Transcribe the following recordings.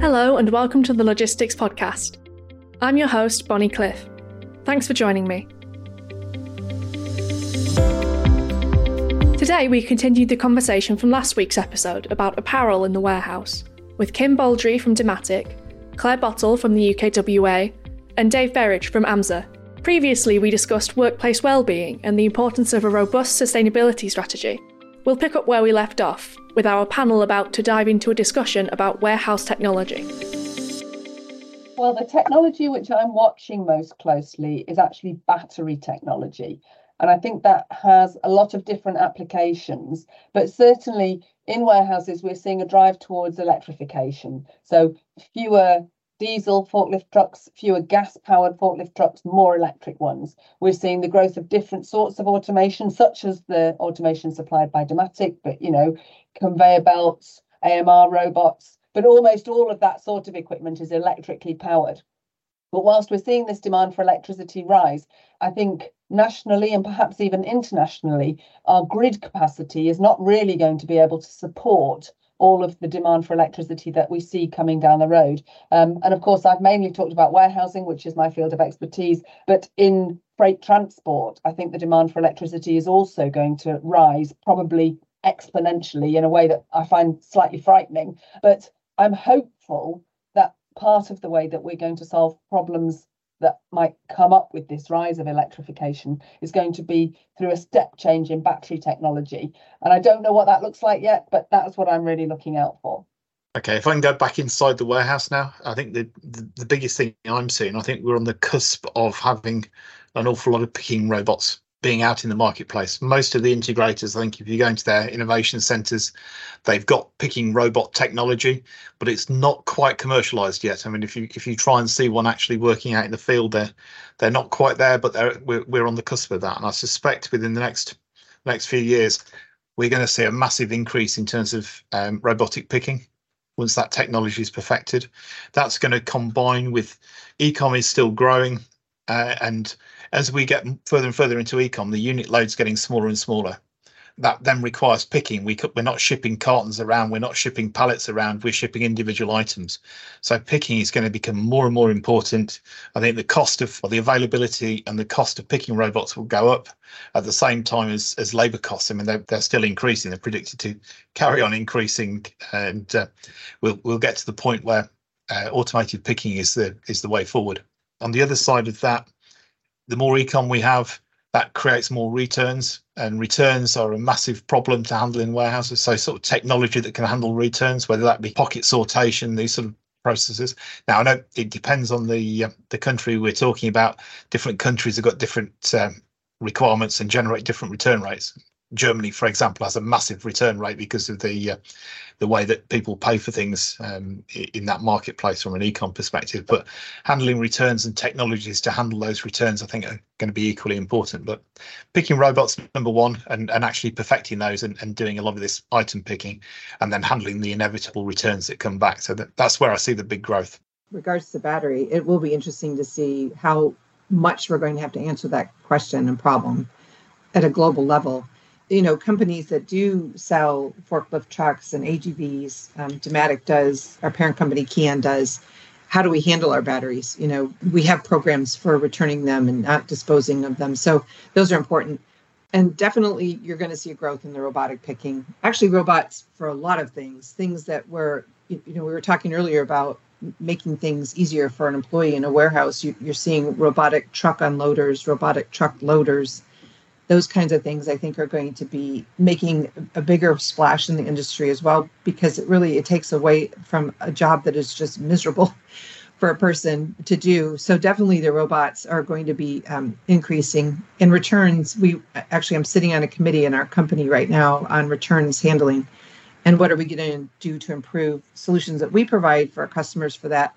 Hello, and welcome to the Logistics Podcast. I'm your host, Bonnie Cliff. Thanks for joining me. Today, we continue the conversation from last week's episode about apparel in the warehouse with Kim Baudry from Dematic, Clare Bottle from the UKWA, and Dave Berridge from AMHSA. Previously, we discussed workplace well-being and the importance of a robust sustainability strategy. We'll pick up where we left off, with our panel about to dive into a discussion about warehouse technology. Well, the technology which I'm watching most closely is actually battery technology. And I think that has a lot of different applications, but certainly in warehouses, we're seeing a drive towards electrification. So fewer diesel forklift trucks, fewer gas powered forklift trucks, more electric ones. We're seeing the growth of different sorts of automation, such as the automation supplied by Dematic, but you know, conveyor belts, AMR robots, but almost all of that sort of equipment is electrically powered. But whilst we're seeing this demand for electricity rise, I think nationally and perhaps even internationally, our grid capacity is not really going to be able to support all of the demand for electricity that we see coming down the road. Um, and of course, I've mainly talked about warehousing, which is my field of expertise, but in freight transport, I think the demand for electricity is also going to rise, probably exponentially in a way that I find slightly frightening. But I'm hopeful that part of the way that we're going to solve problems that might come up with this rise of electrification is going to be through a step change in battery technology. And I don't know what that looks like yet, but that's what I'm really looking out for. Okay, if I can go back inside the warehouse now, I think the, the, the biggest thing I'm seeing, I think we're on the cusp of having an awful lot of picking robots being out in the marketplace. Most of the integrators, I think, if you go into their innovation centers, they've got picking robot technology, but it's not quite commercialized yet. I mean, if you if you try and see one actually working out in the field, they're they're not quite there, but they're we're, we're on the cusp of that. And I suspect within the next next few years, we're going to see a massive increase in terms of um, robotic picking once that technology is perfected. That's going to combine with ecom is still growing uh, and as we get further and further into ecom, the unit load's getting smaller and smaller. That then requires picking. We could, we're not shipping cartons around. We're not shipping pallets around. We're shipping individual items. So picking is going to become more and more important. I think the cost of the availability and the cost of picking robots will go up at the same time as as labour costs. I mean, they're, they're still increasing. They're predicted to carry on increasing, and uh, we'll we'll get to the point where uh, automated picking is the is the way forward. On the other side of that, the more ecom we have, that creates more returns, and returns are a massive problem to handle in warehouses. So, sort of technology that can handle returns, whether that be pocket sortation, these sort of processes. Now, I know it depends on the uh, the country we're talking about. Different countries have got different um, requirements and generate different return rates. Germany, for example, has a massive return rate because of the uh, the way that people pay for things um, in that marketplace from an ecom perspective. But handling returns and technologies to handle those returns, I think, are going to be equally important. But picking robots, number one, and, and actually perfecting those and, and doing a lot of this item picking, and then handling the inevitable returns that come back. So that, that's where I see the big growth. Regards to battery, it will be interesting to see how much we're going to have to answer that question and problem at a global level you know, companies that do sell forklift trucks and AGVs, um, Dematic does, our parent company KION does. How do we handle our batteries? You know, we have programs for returning them and not disposing of them. So those are important. And definitely, you're going to see a growth in the robotic picking. Actually, robots for a lot of things, things that were, you know, we were talking earlier about making things easier for an employee in a warehouse. You, are seeing robotic truck unloaders, robotic truck loaders those kinds of things i think are going to be making a bigger splash in the industry as well because it really it takes away from a job that is just miserable for a person to do. So definitely the robots are going to be um, increasing. In returns we actually i'm sitting on a committee in our company right now on returns handling. And what are we going to do to improve solutions that we provide for our customers for that?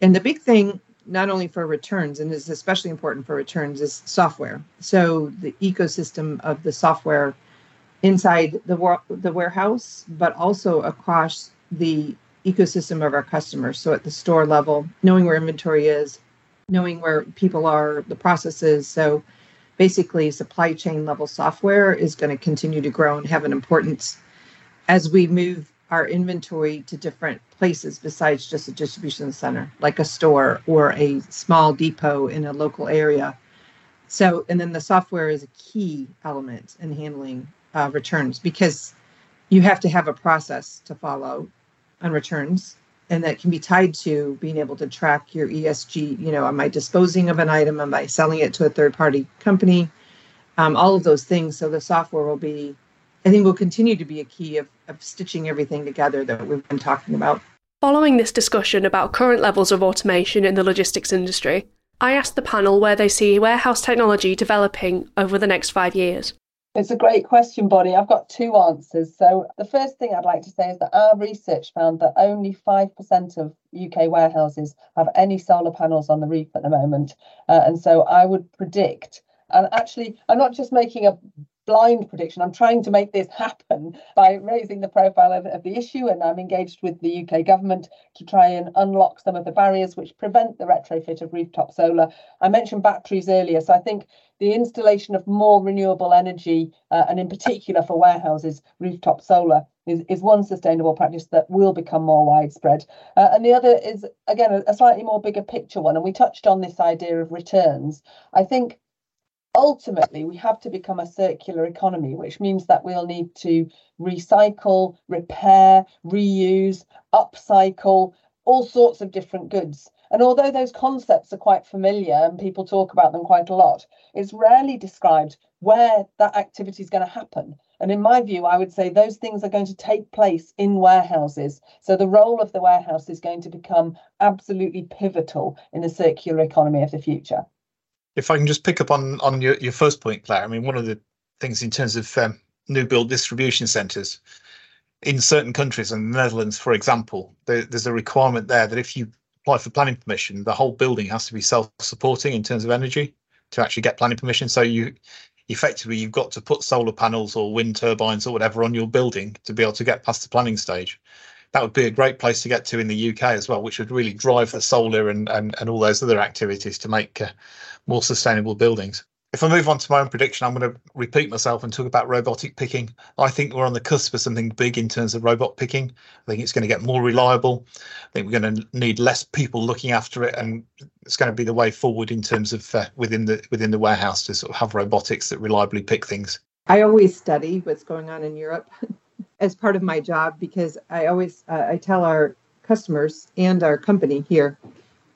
And the big thing not only for returns and is especially important for returns is software. So the ecosystem of the software inside the the warehouse but also across the ecosystem of our customers. So at the store level knowing where inventory is knowing where people are the processes. So basically supply chain level software is going to continue to grow and have an importance as we move our inventory to different places besides just a distribution center, like a store or a small depot in a local area. So, and then the software is a key element in handling uh, returns because you have to have a process to follow on returns and that can be tied to being able to track your ESG. You know, am I disposing of an item? Am I selling it to a third party company? Um, all of those things. So the software will be, I think, will continue to be a key of, of stitching everything together that we've been talking about. Following this discussion about current levels of automation in the logistics industry, I asked the panel where they see warehouse technology developing over the next five years. It's a great question, Bonnie. I've got two answers. So, the first thing I'd like to say is that our research found that only 5% of UK warehouses have any solar panels on the roof at the moment. Uh, and so, I would predict, and actually, I'm not just making a blind prediction. I'm trying to make this happen by raising the profile of, of, the issue, and I'm engaged with the UK government to try and unlock some of the barriers which prevent the retrofit of rooftop solar. I mentioned batteries earlier, so I think the installation of more renewable energy, uh, and in particular for warehouses, rooftop solar. Is, is one sustainable practice that will become more widespread. Uh, and the other is, again, a, a slightly more bigger picture one. And we touched on this idea of returns. I think ultimately we have to become a circular economy, which means that we'll need to recycle, repair, reuse, upcycle all sorts of different goods. And although those concepts are quite familiar and people talk about them quite a lot, it's rarely described where that activity is going to happen. And in my view, I would say those things are going to take place in warehouses. So the role of the warehouse is going to become absolutely pivotal in the circular economy of the future if I can just pick up on on your, your first point, Clare. I mean, one of the things in terms of um, new build distribution centres in certain countries, and the Netherlands, for example, there, there's a requirement there that if you apply for planning permission, the whole building has to be self-supporting in terms of energy to actually get planning permission. So you effectively you've got to put solar panels or wind turbines or whatever on your building to be able to get past the planning stage that would be a great place to get to in the UK as well, which would really drive the solar and and, and all those other activities to make uh, more sustainable buildings. If I move on to my own prediction, I'm going to repeat myself and talk about robotic picking. I think we're on the cusp of something big in terms of robot picking. I think it's going to get more reliable. I think we're going to need less people looking after it, and it's going to be the way forward in terms of uh, within the within the warehouse to sort of have robotics that reliably pick things. I always study what's going on in Europe as part of my job because I always uh, I tell our customers and our company here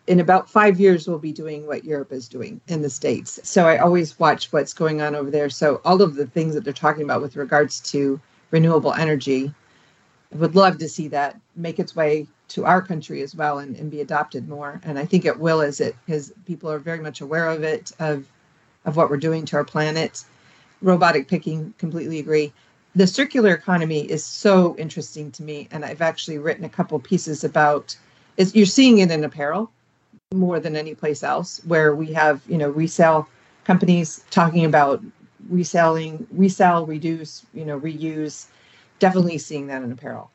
in about five years we'll be doing what europe is doing in the states. So i always watch what's going on over there. So all of the things that they're talking about with regards to renewable energy I would love to see that make its way to our country as well and, and be adopted more. And i think it will as it because people are very much aware of it of of what we're doing to our planet. Robotic picking completely agree. The circular economy is so interesting to me and i've actually written a couple pieces about is you're seeing it in apparel more than any place else where we have you know resale companies talking about reselling resell reduce you know reuse definitely seeing that in apparel.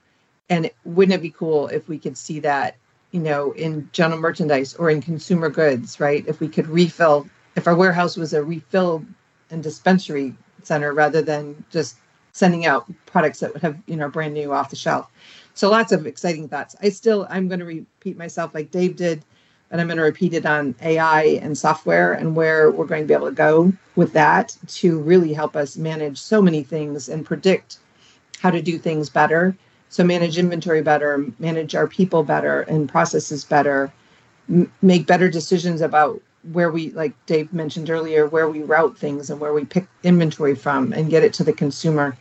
And wouldn't it be cool if we could see that you know in general merchandise or in consumer goods right? If we could refill if our warehouse was a refill and dispensary center rather than just sending out products that would have you know brand new off the shelf. So lots of exciting thoughts. I still i'm going to repeat myself like dave did and I'm going to repeat it on AI and software and where we're going to be able to go with that to really help us manage so many things and predict how to do things better. So, manage inventory better, manage our people better and processes better, m- make better decisions about where we, like Dave mentioned earlier, where we route things and where we pick inventory from and get it to the consumer.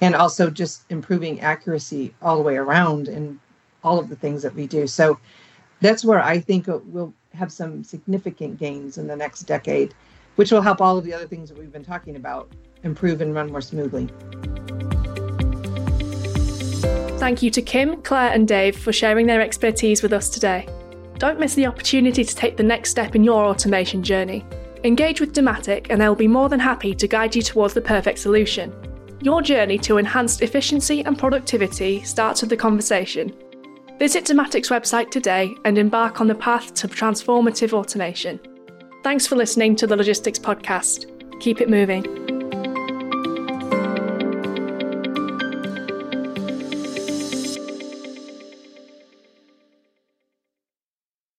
And also just improving accuracy all the way around in all of the things that we do. So, that's where I think we'll have some significant gains in the next decade, which will help all of the other things that we've been talking about improve and run more smoothly. Thank you to Kim, Clare, and Dave for sharing their expertise with us today. Don't miss the opportunity to take the next step in your automation journey. Engage with Dematic, and they'll be more than happy to guide you towards the perfect solution. Your journey to enhanced efficiency and productivity starts with the conversation Visit Dematic's website today and embark on the path to transformative automation. Thanks for listening to the Logistics Podcast. Keep it moving.